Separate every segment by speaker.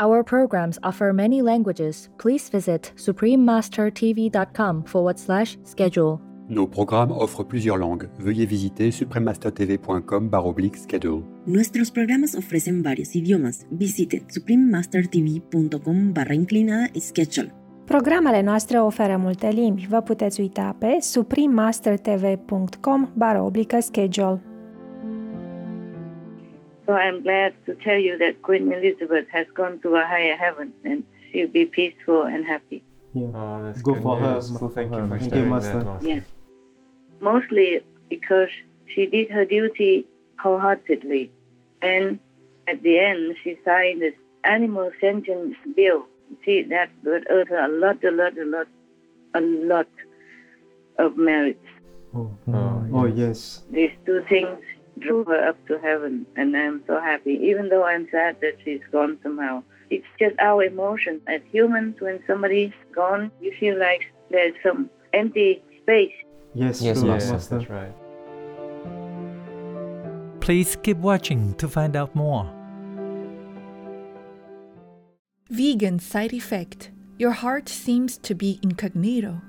Speaker 1: Our programs offer many languages. Please visit suprememastertv.com forward slash schedule.
Speaker 2: Nos programmes offrent plusieurs langues. Veuillez visiter suprememastertv.com schedule.
Speaker 3: Nuestros programas ofrecen varios idiomas. Visite suprememastertv.com barra inclinada schedule.
Speaker 4: Programele noastre oferă multe limbi. Vă puteți uita pe suprememastertv.com barra schedule.
Speaker 5: So I'm glad to tell you that Queen Elizabeth has gone to a higher heaven and she'll be peaceful and happy.
Speaker 6: Yeah.
Speaker 7: Oh, that's
Speaker 6: Go
Speaker 7: good
Speaker 6: for her.
Speaker 7: news. Well, thank you
Speaker 6: her.
Speaker 7: for
Speaker 6: Thank
Speaker 7: sharing
Speaker 6: you,
Speaker 7: that,
Speaker 6: Master.
Speaker 7: Master.
Speaker 5: Yes. Mostly because she did her duty wholeheartedly. And at the end, she signed this animal sentience bill. See, that would earn her a lot, a lot, a lot, a lot of merit.
Speaker 6: Oh,
Speaker 7: Oh,
Speaker 6: oh
Speaker 7: yes.
Speaker 6: yes.
Speaker 5: These two things drew her up to heaven, and I'm so happy, even though I'm sad that she's gone somehow. It's just our emotion. As humans, when somebody's gone, you feel like there's some empty space.
Speaker 6: Yes,
Speaker 7: Yes,
Speaker 6: true,
Speaker 7: yes,
Speaker 6: Master.
Speaker 7: that's right.
Speaker 8: Please keep watching to find out more.
Speaker 9: Vegan side effect. Your heart seems to be incognito.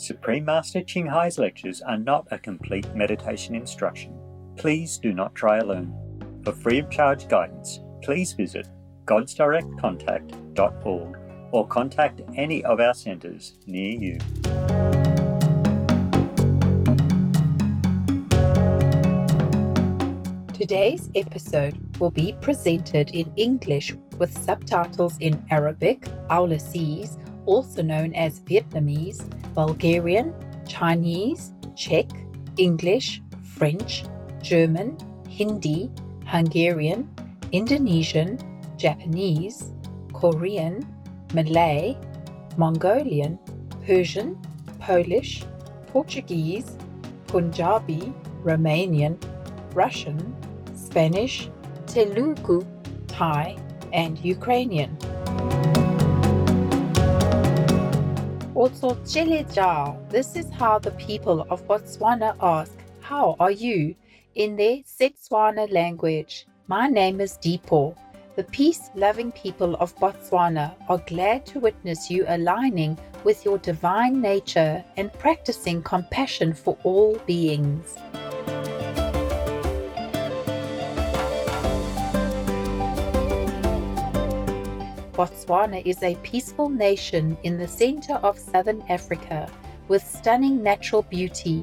Speaker 10: Supreme Master Ching Hai's lectures are not a complete meditation instruction. Please do not try alone. For free of charge guidance, please visit godsdirectcontact.org or contact any of our centres near you.
Speaker 11: Today's episode will be presented in English with subtitles in Arabic, Aulacese, also known as Vietnamese, Bulgarian, Chinese, Czech, English, French, German, Hindi, Hungarian, Indonesian, Japanese, Korean, Malay, Mongolian, Persian, Polish, Portuguese, Punjabi, Romanian, Russian, Spanish, Telugu, Thai, and Ukrainian. Also, Chilejao. This is how the people of Botswana ask, How are you? in their Setswana language. My name is Deepo. The peace loving people of Botswana are glad to witness you aligning with your divine nature and practicing compassion for all beings. Botswana is a peaceful nation in the center of southern Africa with stunning natural beauty.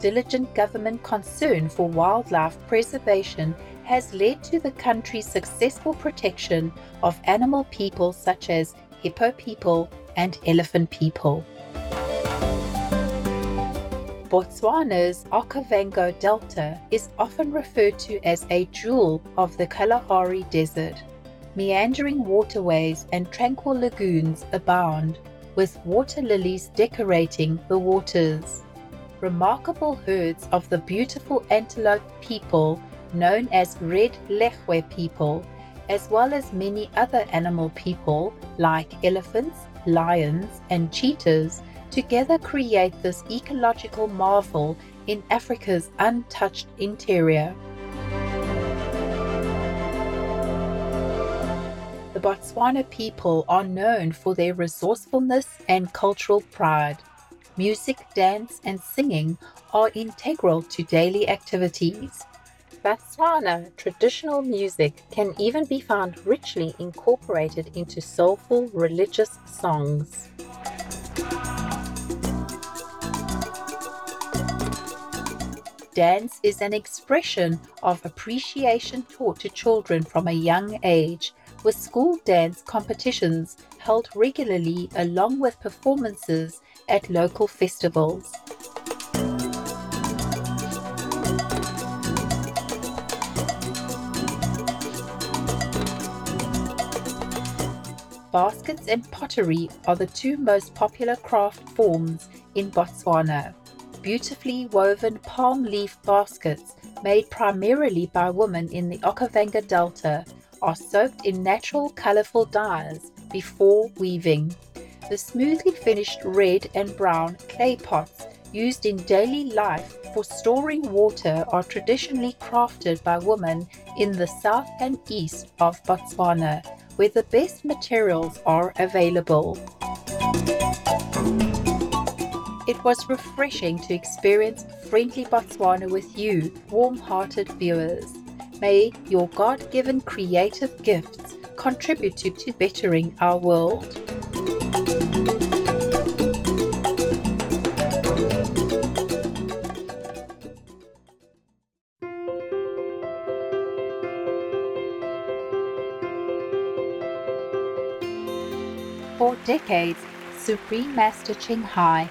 Speaker 11: Diligent government concern for wildlife preservation has led to the country's successful protection of animal people such as hippo people and elephant people. Botswana's Okavango Delta is often referred to as a jewel of the Kalahari Desert. Meandering waterways and tranquil lagoons abound, with water lilies decorating the waters. Remarkable herds of the beautiful antelope people, known as Red Lechwe people, as well as many other animal people like elephants, lions, and cheetahs, together create this ecological marvel in Africa's untouched interior. The Botswana people are known for their resourcefulness and cultural pride. Music, dance, and singing are integral to daily activities. Botswana traditional music can even be found richly incorporated into soulful religious songs. Dance is an expression of appreciation taught to children from a young age with school dance competitions held regularly along with performances at local festivals. Baskets and pottery are the two most popular craft forms in Botswana. Beautifully woven palm leaf baskets, made primarily by women in the Okavango Delta, are soaked in natural colorful dyes before weaving. The smoothly finished red and brown clay pots used in daily life for storing water are traditionally crafted by women in the south and east of Botswana where the best materials are available. It was refreshing to experience friendly Botswana with you, warm hearted viewers. May your God given creative gifts contribute to, bettering our world. For decades, Supreme Master Ching Hai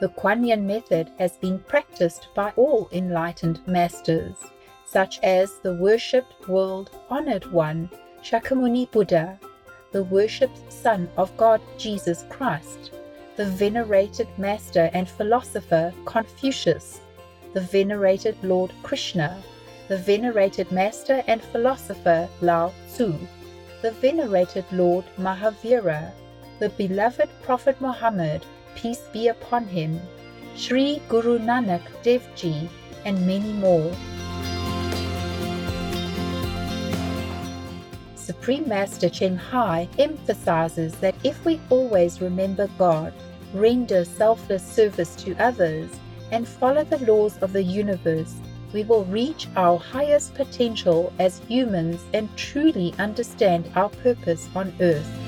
Speaker 11: The Kuan Yin method has been practiced by all enlightened masters, such as the worshipped world honored one, Shakyamuni Buddha, the worshipped Son of God Jesus Christ, the venerated master and philosopher Confucius, the venerated Lord Krishna, the venerated master and philosopher Lao Tzu, the venerated Lord Mahavira, the beloved Prophet Muhammad peace be upon him, Sri Guru Nanak Dev Ji, and many more. Supreme Master Ching Hai emphasizes that if we always remember God, render selfless service to others, and follow the laws of the universe, we will reach our highest potential as humans and truly understand our purpose on earth.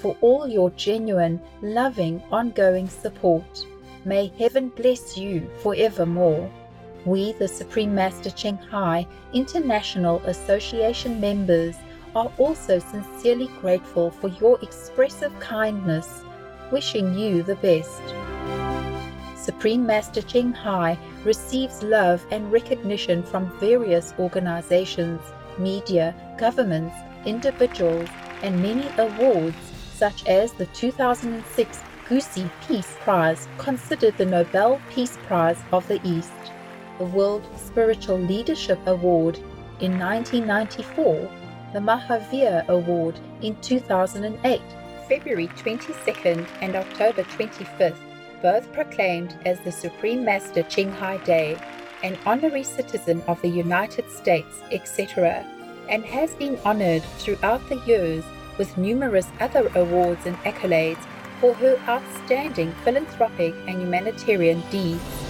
Speaker 11: for all your genuine, loving, ongoing support. May heaven bless you forevermore. We, the Supreme Master Ching Hai International Association members, are also sincerely grateful for your expressive kindness, wishing you the best. Supreme Master Ching Hai receives love and recognition from various organizations, media, governments, individuals, and many awards, such as the 2006 Gusi Peace Prize, considered the Nobel Peace Prize of the East, the World Spiritual Leadership Award in 1994, the Mahavir Award in 2008, February 22nd and October 25th, both proclaimed as the Supreme Master Ching Hai Day, an honorary citizen of the United States, etc and has been honored throughout the years with numerous other awards and accolades for her outstanding philanthropic and humanitarian deeds.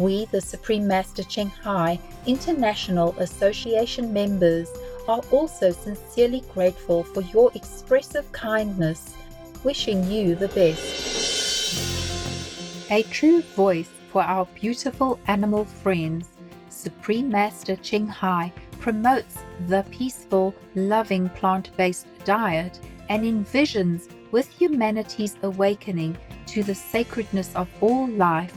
Speaker 11: We, the Supreme Master Ching Hai International Association members, are also sincerely grateful for your expressive kindness, wishing you the best. A true voice for our beautiful animal friends, Supreme Master Ching Hai promotes the peaceful, loving plant based diet and envisions with humanity's awakening to the sacredness of all life,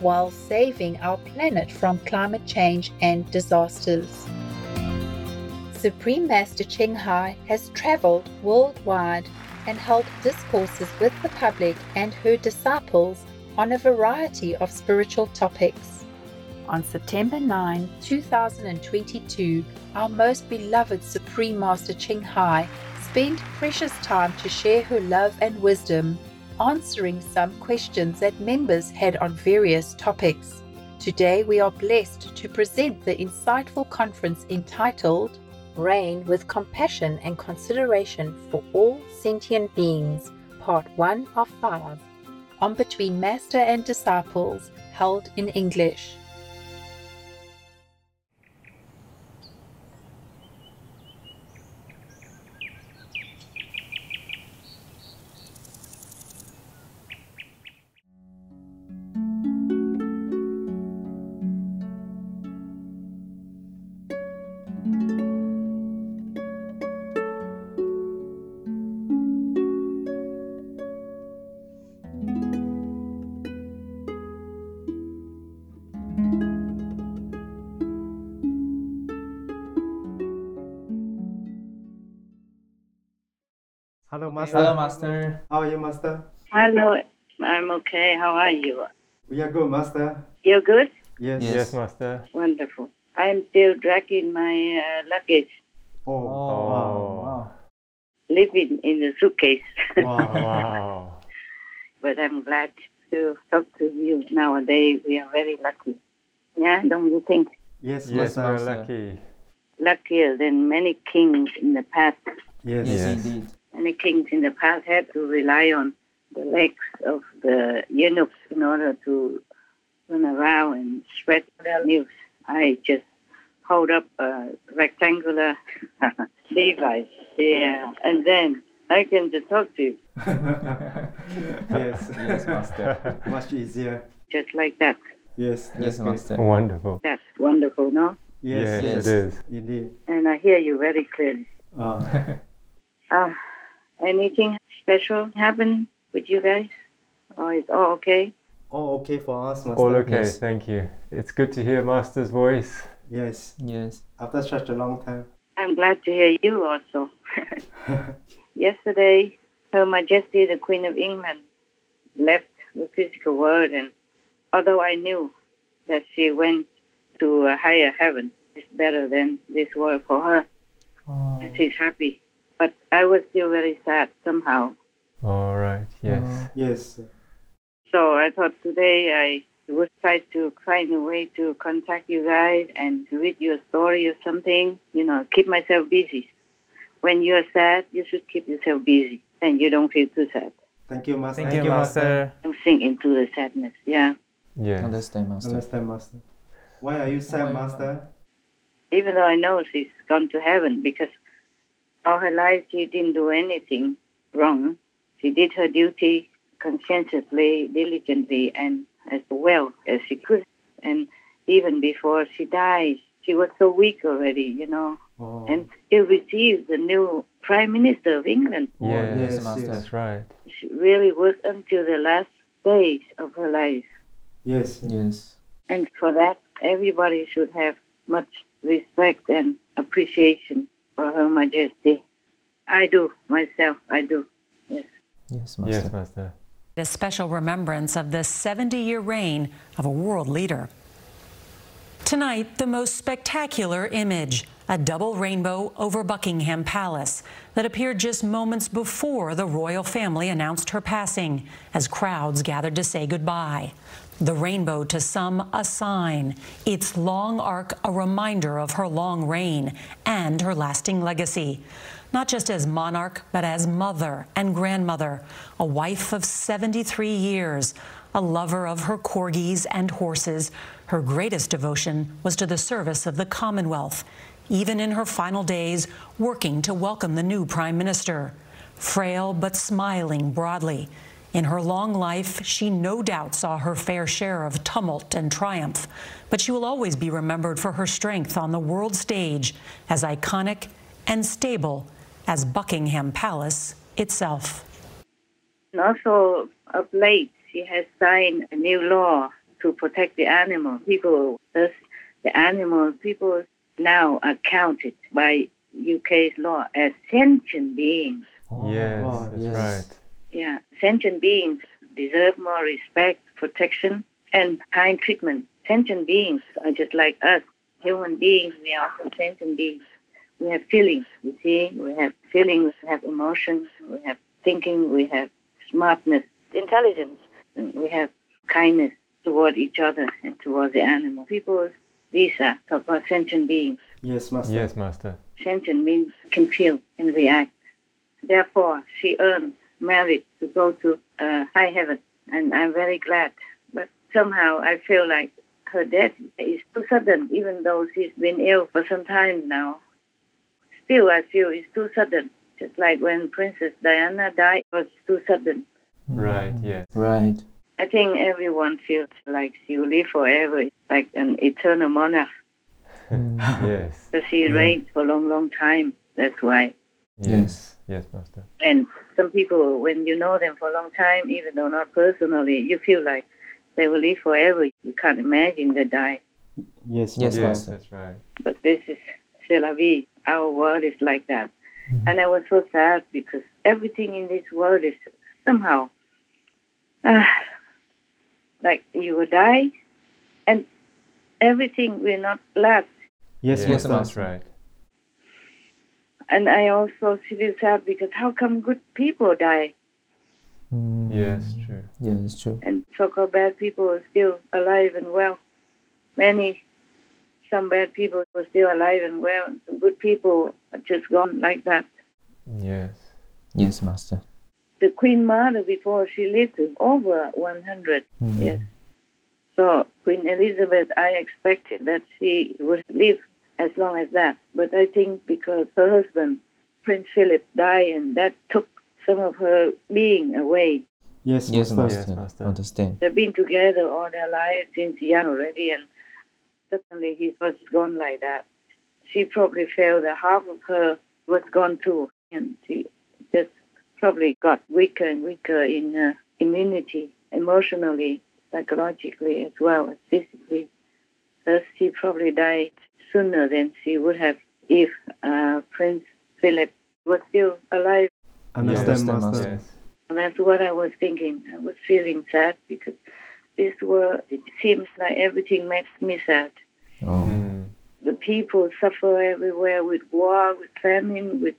Speaker 11: while saving our planet from climate change and disasters. Supreme Master Ching Hai has traveled worldwide and held discourses with the public and her disciples on a variety of spiritual topics. On September 9, 2022, our most beloved Supreme Master Ching Hai spent precious time to share her love and wisdom, answering some questions that members had on various topics. Today, we are blessed to present the insightful conference entitled Reign with Compassion and Consideration for All Sentient Beings, Part 1 of 5, on Between Master and Disciples, held in English.
Speaker 6: Hello, Master.
Speaker 7: Hello, Master.
Speaker 6: How are you, Master?
Speaker 5: Hello, I'm okay. How are you?
Speaker 6: We are good, Master.
Speaker 5: You're good?
Speaker 6: Yes.
Speaker 7: Yes.
Speaker 6: Master.
Speaker 5: Wonderful. I'm still dragging my uh, luggage,
Speaker 6: Oh,
Speaker 7: Oh,
Speaker 6: wow.
Speaker 7: wow.
Speaker 5: living in the suitcase.
Speaker 6: Wow. wow.
Speaker 5: but I'm glad to talk to you nowadays. We are very lucky. Yeah, don't you think?
Speaker 6: Yes,
Speaker 7: Yes,
Speaker 6: Master.
Speaker 7: Master.
Speaker 6: lucky.
Speaker 5: Luckier than many kings in the past.
Speaker 6: Yes.
Speaker 7: Yes, indeed.
Speaker 5: Many kings in the past had to rely on the legs of the eunuchs in order to run around and spread their news. I just hold up a rectangular device, yeah, and then I can just talk to you
Speaker 6: yes.
Speaker 7: Yes, Master.
Speaker 6: Much easier.
Speaker 5: just like that.
Speaker 6: Yes.
Speaker 7: Yes,
Speaker 6: that's good.
Speaker 7: Master.
Speaker 2: Wonderful.
Speaker 5: That's wonderful, no?
Speaker 6: Yes.
Speaker 7: Yes.
Speaker 2: it is.
Speaker 6: Indeed.
Speaker 5: And I hear you very clearly.
Speaker 6: Uh,
Speaker 5: Uh, anything special happen with you guys? Or is all okay?
Speaker 6: all okay for us, Master.
Speaker 2: All okay,
Speaker 7: Yes.
Speaker 2: thank you. It's good to hear Master's voice.
Speaker 6: Yes.
Speaker 7: Yes.
Speaker 6: After such a long time.
Speaker 5: I'm glad to hear you also. Yesterday, Her Majesty the Queen of England left the physical world, and although I knew that she went to a higher heaven, it's better than this world for her.
Speaker 7: Oh.
Speaker 5: and She's happy, but I was still very sad somehow.
Speaker 2: All right, yes.
Speaker 7: Oh.
Speaker 6: Yes.
Speaker 5: So I thought today I would try to find a way to contact you guys and read your story or something. You know, keep myself busy when you're sad, you should keep yourself busy and you don't feel too sad.
Speaker 6: Thank you, Master.
Speaker 7: Thank, you, Master.
Speaker 5: Don't sink into the sadness. Yeah.
Speaker 7: Yeah. Understand, Master.
Speaker 6: Understand, Master. Why are you sad, Master?
Speaker 5: Even though I know she's gone to heaven because all her life she didn't do anything wrong. She did her duty conscientiously, diligently, and as well as she could. And even before she died, she was so weak already, you know.
Speaker 6: Oh.
Speaker 5: And still received the new Prime Minister of England.
Speaker 7: Oh, yes,
Speaker 6: yes,
Speaker 7: Master.
Speaker 6: yes.
Speaker 7: That's right.
Speaker 5: She really worked until the last days of her life.
Speaker 6: Yes.
Speaker 7: Yes.
Speaker 5: And for that, everybody should have much respect and appreciation for Her Majesty. I do myself. I do. Yes.
Speaker 7: Yes, Master.
Speaker 8: Yes, Master.
Speaker 12: A special remembrance of the 70 year reign of a world leader. Tonight, the most spectacular image a double rainbow over Buckingham Palace that appeared just moments before the royal family announced her passing as crowds gathered to say goodbye. The rainbow to some a sign, its long arc a reminder of her long reign and her lasting legacy. Not just as monarch, but as mother and grandmother, a wife of 73 years, a lover of her corgis and horses. Her greatest devotion was to the service of the Commonwealth, even in her final days, working to welcome the new Prime Minister. Frail but smiling broadly. In her long life, she no doubt saw her fair share of tumult and triumph, but she will always be remembered for her strength on the world stage, as iconic and stable as Buckingham Palace itself.
Speaker 5: And also, of late, she has signed a new law to protect the animal. People, thus, the animal people now are counted by UK's law as sentient beings.
Speaker 8: Oh yes,
Speaker 6: oh,
Speaker 8: that's
Speaker 6: yes.
Speaker 8: right.
Speaker 5: Yeah, sentient beings deserve more respect, protection, and kind treatment. Sentient beings are just like us. Human beings, we are also sentient beings. We have feelings, you see. We have feelings, we have emotions, we have thinking, we have smartness, intelligence, and we have kindness toward each other and toward the animal. People, these are so-called sentient beings.
Speaker 6: Yes, Master.
Speaker 8: Yes, Master.
Speaker 5: Sentient means can feel and react. Therefore, she earned merit to go to uh, high heaven, and I'm very glad. But somehow I feel like her death is too sudden, even though she's been ill for some time now. Still, I feel it's too sudden. Just like when Princess Diana died, it was too sudden.
Speaker 8: Right, yes.
Speaker 7: Right.
Speaker 5: I think everyone feels like she will live forever, like an eternal monarch.
Speaker 8: yes.
Speaker 5: So she reigned for a long, long time. That's why.
Speaker 7: Yes.
Speaker 8: Yes, Master.
Speaker 5: And some people, when you know them for a long time, even though not personally, you feel like they will live forever. You can't imagine they die.
Speaker 6: Yes,
Speaker 7: Yes,
Speaker 6: Master.
Speaker 8: Yes,
Speaker 7: Master.
Speaker 8: that's right.
Speaker 5: But this is c'est la vie. Our world is like that. And I was so sad because everything in this world is somehow uh, like you will die and everything will not last.
Speaker 6: Yes,
Speaker 8: yes,
Speaker 6: Master.
Speaker 8: that's right.
Speaker 5: And I also feel sad because how come good people die
Speaker 7: Mm.
Speaker 8: Yes, true.
Speaker 7: Yeah, it's true.
Speaker 5: and so-called bad people are still alive and well? Many, some bad people are still alive and well. Some good people are just gone like that.
Speaker 8: Yes.
Speaker 7: Yes, Master.
Speaker 5: The Queen Mother before she lived to over 100
Speaker 7: Mm.
Speaker 5: Yes. So Queen Elizabeth, I expected that she would live as long as that. But I think because her husband, Prince Philip, died and that took some of her being away.
Speaker 6: Yes,
Speaker 7: Yes,
Speaker 6: Master.
Speaker 7: Master.
Speaker 8: Yes, Master.
Speaker 7: Understand.
Speaker 5: They've been together all their lives since young already and suddenly he was gone like that. She probably felt that half of her was gone too and she just probably got weaker and weaker in uh, immunity, emotionally, psychologically, as well as physically. Thus, she probably died sooner than she would have if uh, Prince Philip was still alive.
Speaker 6: Understand,
Speaker 7: Yes,
Speaker 6: Master.
Speaker 8: Yes.
Speaker 5: And that's what I was thinking. I was feeling sad because this world, it seems like everything makes me sad.
Speaker 7: Oh.
Speaker 8: Mm.
Speaker 5: The people suffer everywhere with war, with famine, with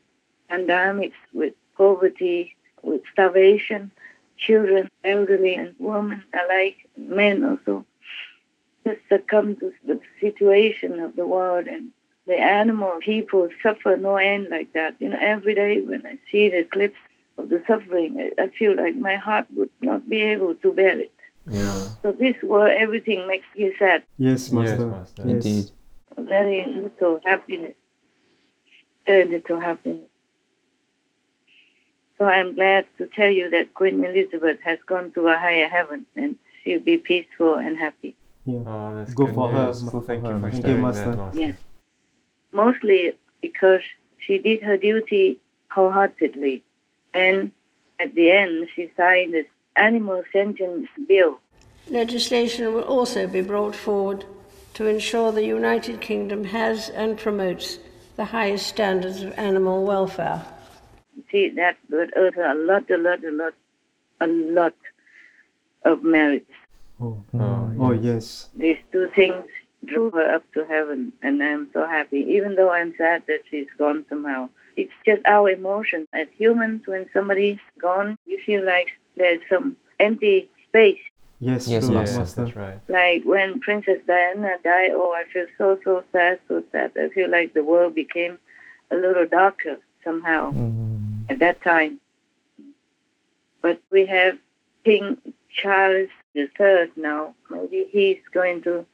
Speaker 5: pandemics, with poverty, with starvation. Children, elderly, and women alike, men also, just succumb to the situation of the world and the animal people suffer no end like that. You know, every day when I see the clips of the suffering, I, I feel like my heart would not be able to bear it.
Speaker 8: Yeah.
Speaker 5: So this world, everything makes you sad.
Speaker 6: Yes, Master.
Speaker 8: Master.
Speaker 6: Yes.
Speaker 7: Indeed.
Speaker 5: Very little happiness. Very little happiness. So I'm glad to tell you that Queen Elizabeth has gone to a higher heaven and she'll be peaceful and happy.
Speaker 6: Yeah.
Speaker 8: Oh, that's
Speaker 6: Go
Speaker 8: good
Speaker 6: for her.
Speaker 8: news.
Speaker 6: Go for
Speaker 8: Thank
Speaker 6: her.
Speaker 8: you for sharing
Speaker 6: Master.
Speaker 8: that, Master.
Speaker 5: Yes. Mostly because she did her duty wholeheartedly. And at the end, she signed this animal sentience bill.
Speaker 13: Legislation will also be brought forward to ensure the United Kingdom has and promotes the highest standards of animal welfare.
Speaker 5: See, that would earn her a lot, a lot, a lot, a lot of merit.
Speaker 6: Oh,
Speaker 8: Oh,
Speaker 6: oh yes.
Speaker 5: These two things drew her up to heaven, and I'm so happy, even though I'm sad that she's gone somehow. It's just our emotion. As humans, when somebody's gone, you feel like there's some empty space.
Speaker 6: Yes,
Speaker 7: Yes,
Speaker 6: true,
Speaker 8: Yes,
Speaker 6: Master.
Speaker 8: that's right.
Speaker 5: Like when Princess Diana died, oh, I feel so, so sad, so sad. I feel like the world became a little darker somehow
Speaker 7: Mm.
Speaker 5: at that time. But we have King Charles III now. Maybe he's going to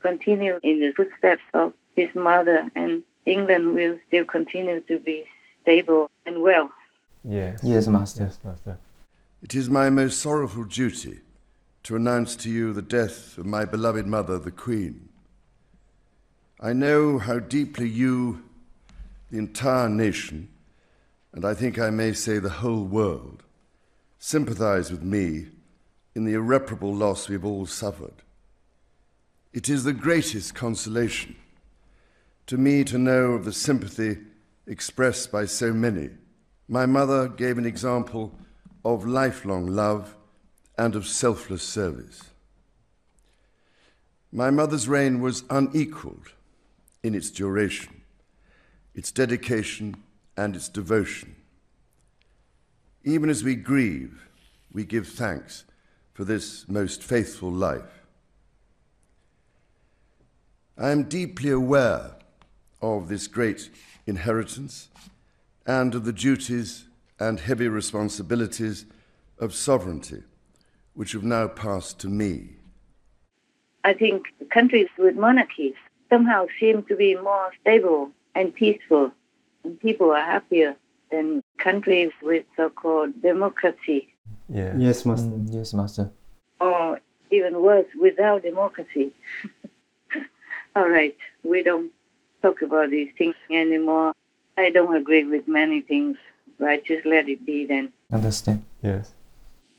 Speaker 5: continue in the footsteps of his mother, and England will still continue to be stable and well.
Speaker 8: Yes.
Speaker 7: Yes, Master.
Speaker 8: Yes, Master.
Speaker 14: It is my most sorrowful duty to announce to you the death of my beloved mother, the Queen. I know how deeply you, the entire nation, and I think I may say the whole world, sympathize with me in the irreparable loss we've all suffered. It is the greatest consolation to me to know of the sympathy expressed by so many. My mother gave an example of lifelong love and of selfless service. My mother's reign was unequaled in its duration, its dedication, and its devotion. Even as we grieve, we give thanks for this most faithful life. I am deeply aware of this great inheritance and of the duties and heavy responsibilities of sovereignty, which have now passed to me.
Speaker 5: I think countries with monarchies somehow seem to be more stable and peaceful, and people are happier than countries with so-called democracy,
Speaker 8: Yeah.
Speaker 6: Yes, Master.
Speaker 7: Mm, yes, Master.
Speaker 5: or even worse, without democracy. All right, we don't talk about these things anymore. I don't agree with many things, but just let it be then.
Speaker 7: Understand.
Speaker 8: Yes.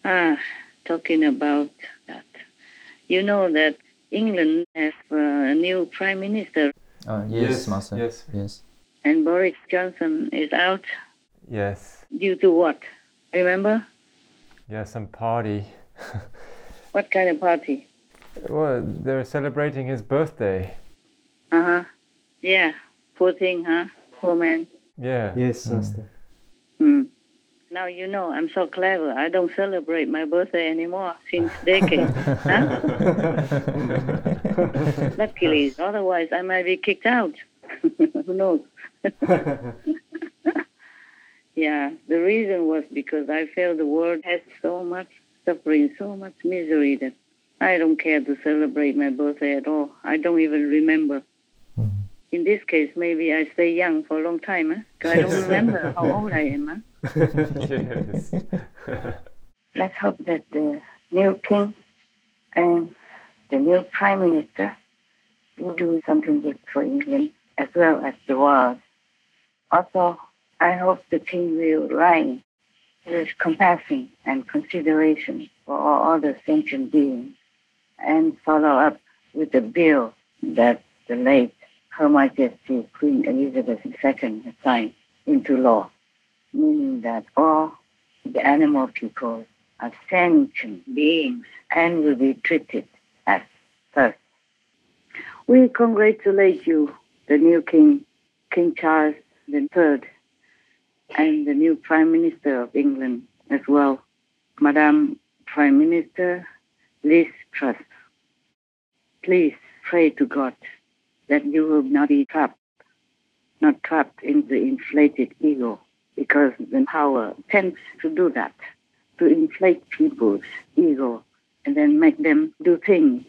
Speaker 5: Ah, talking about that. You know that England has uh, a new prime minister,
Speaker 7: Uh, yes,
Speaker 8: Yes,
Speaker 7: Master.
Speaker 8: yes.
Speaker 7: Yes.
Speaker 5: and Boris Johnson is out
Speaker 8: Yes.
Speaker 5: due to what? Remember?
Speaker 8: Yeah, some party.
Speaker 5: What kind of party?
Speaker 8: Well, they're celebrating his birthday.
Speaker 5: Uh huh. Yeah. Poor thing, huh? Poor man.
Speaker 8: Yeah.
Speaker 6: Yes, Master.
Speaker 5: Hmm. Now you know I'm so clever. I don't celebrate my birthday anymore since decades. huh? Luckily, otherwise I might be kicked out. Who knows? Yeah, the reason was because I felt the world has so much suffering, so much misery that I don't care to celebrate my birthday at all. I don't even remember. Mm-hmm. In this case, maybe I stay young for a long time. Huh? 'Cause I don't remember how old I am. Huh?
Speaker 8: yes.
Speaker 5: Let's hope that the new king and the new prime minister will do something good for England as well as the world. Also, I hope the king will reign with compassion and consideration for all other sentient beings and follow up with the bill that the late Her Majesty Queen Elizabeth II signed into law, meaning that all the animal people are sentient beings and will be treated as such. We congratulate you, the new king, King Charles III, and the new Prime Minister of England as well, Madam Prime Minister Liz Truss. Please pray to God that you will not be trapped not trapped in the inflated ego, because the power tends to do that, to inflate people's ego and then make them do things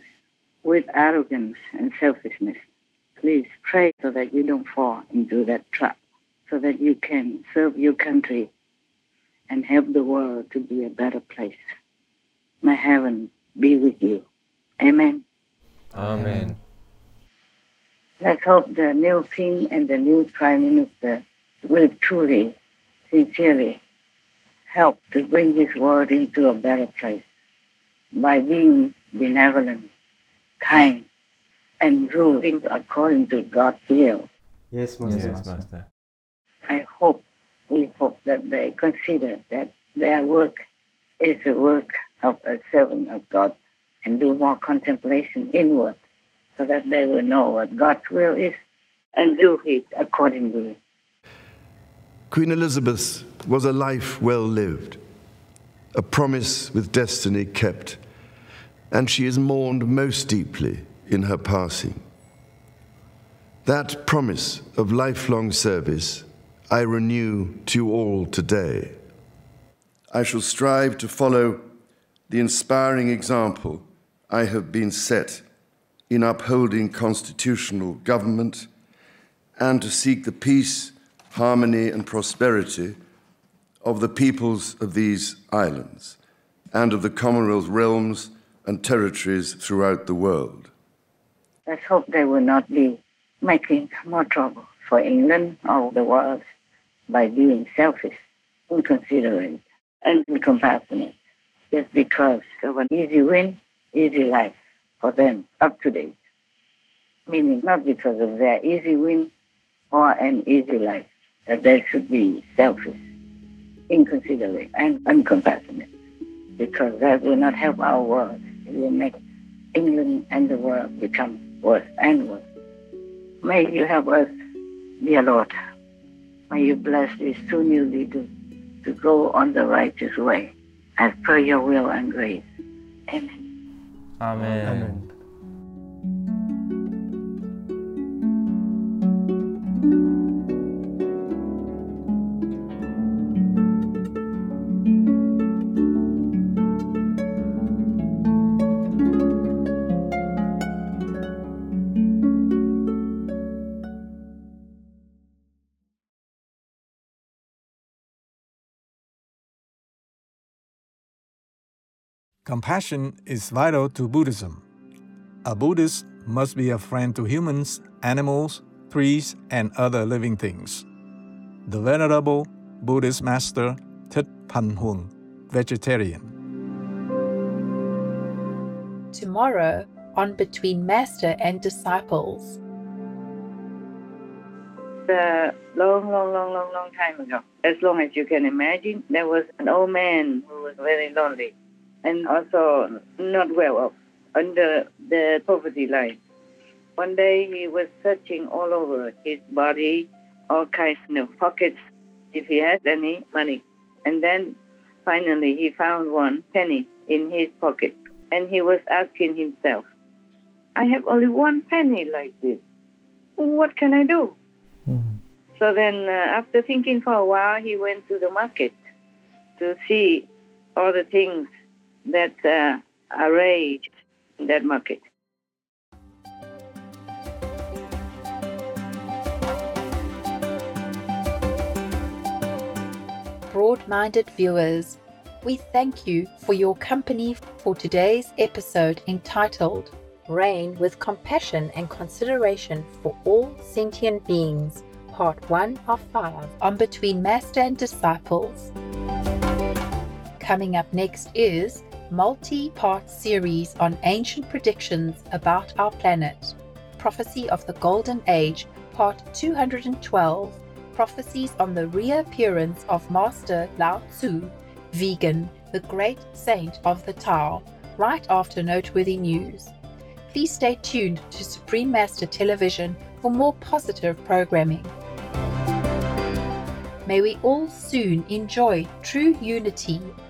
Speaker 5: with arrogance and selfishness. Please pray so that you don't fall into that trap, so that you can serve your country and help the world to be a better place. May heaven be with you. Amen.
Speaker 8: Amen.
Speaker 5: Let's hope the new king and the new prime minister will truly, sincerely help to bring this world into a better place by being benevolent, kind, and ruling according to God's will.
Speaker 6: Yes, Master.
Speaker 8: Yes, Master.
Speaker 5: I hope, we hope that they consider that their work is the work of a servant of God and do more contemplation inward so that they will know what God's will is and do it accordingly.
Speaker 14: Queen Elizabeth was a life well lived, a promise with destiny kept, and she is mourned most deeply in her passing. That promise of lifelong service I renew to you all today. I shall strive to follow the inspiring example I have been set in upholding constitutional government and to seek the peace, harmony, and prosperity of the peoples of these islands and of the Commonwealth realms and territories throughout the world.
Speaker 5: Let's hope they will not be making more trouble for England or the world by being selfish, inconsiderate, and compassionate just because of an easy win, easy life for them up to date. Meaning not because of their easy win or an easy life, that they should be selfish, inconsiderate, and uncompassionate. Because that will not help our world. It will make England and the world become worse and worse. May you help us, dear Lord. May you bless these two new leaders to go on the righteous way as per your will and grace. Amen.
Speaker 8: Amen.
Speaker 6: Amen.
Speaker 15: Compassion is vital to Buddhism. A Buddhist must be a friend to humans, animals, trees, and other living things. The Venerable Buddhist Master Thich Pan Hung, vegetarian.
Speaker 11: Tomorrow on Between Master and Disciples.
Speaker 5: A long, long, long, long, long time ago, as long as you can imagine, there was an old man who was very lonely and also not well off, under the poverty line. One day he was searching all over his body, all kinds of pockets, if he had any money. And then finally he found one penny in his pocket. And he was asking himself, I have only one penny like this. What can I do? So then, uh, after thinking for a while, he went to the market to see all the things that uh, arranged in that market.
Speaker 11: Broad minded viewers, we thank you for your company for today's episode entitled Reign with Compassion and Consideration for All Sentient Beings, Part 1 of 5 on Between Master and Disciples. Coming up next is multi-part series on ancient predictions about our planet. Prophecy of the Golden Age, part 212. Prophecies on the reappearance of Master Lao Tzu, vegan, the great saint of the Tao, right after noteworthy news. Please stay tuned to Supreme Master Television for more positive programming. May we all soon enjoy true unity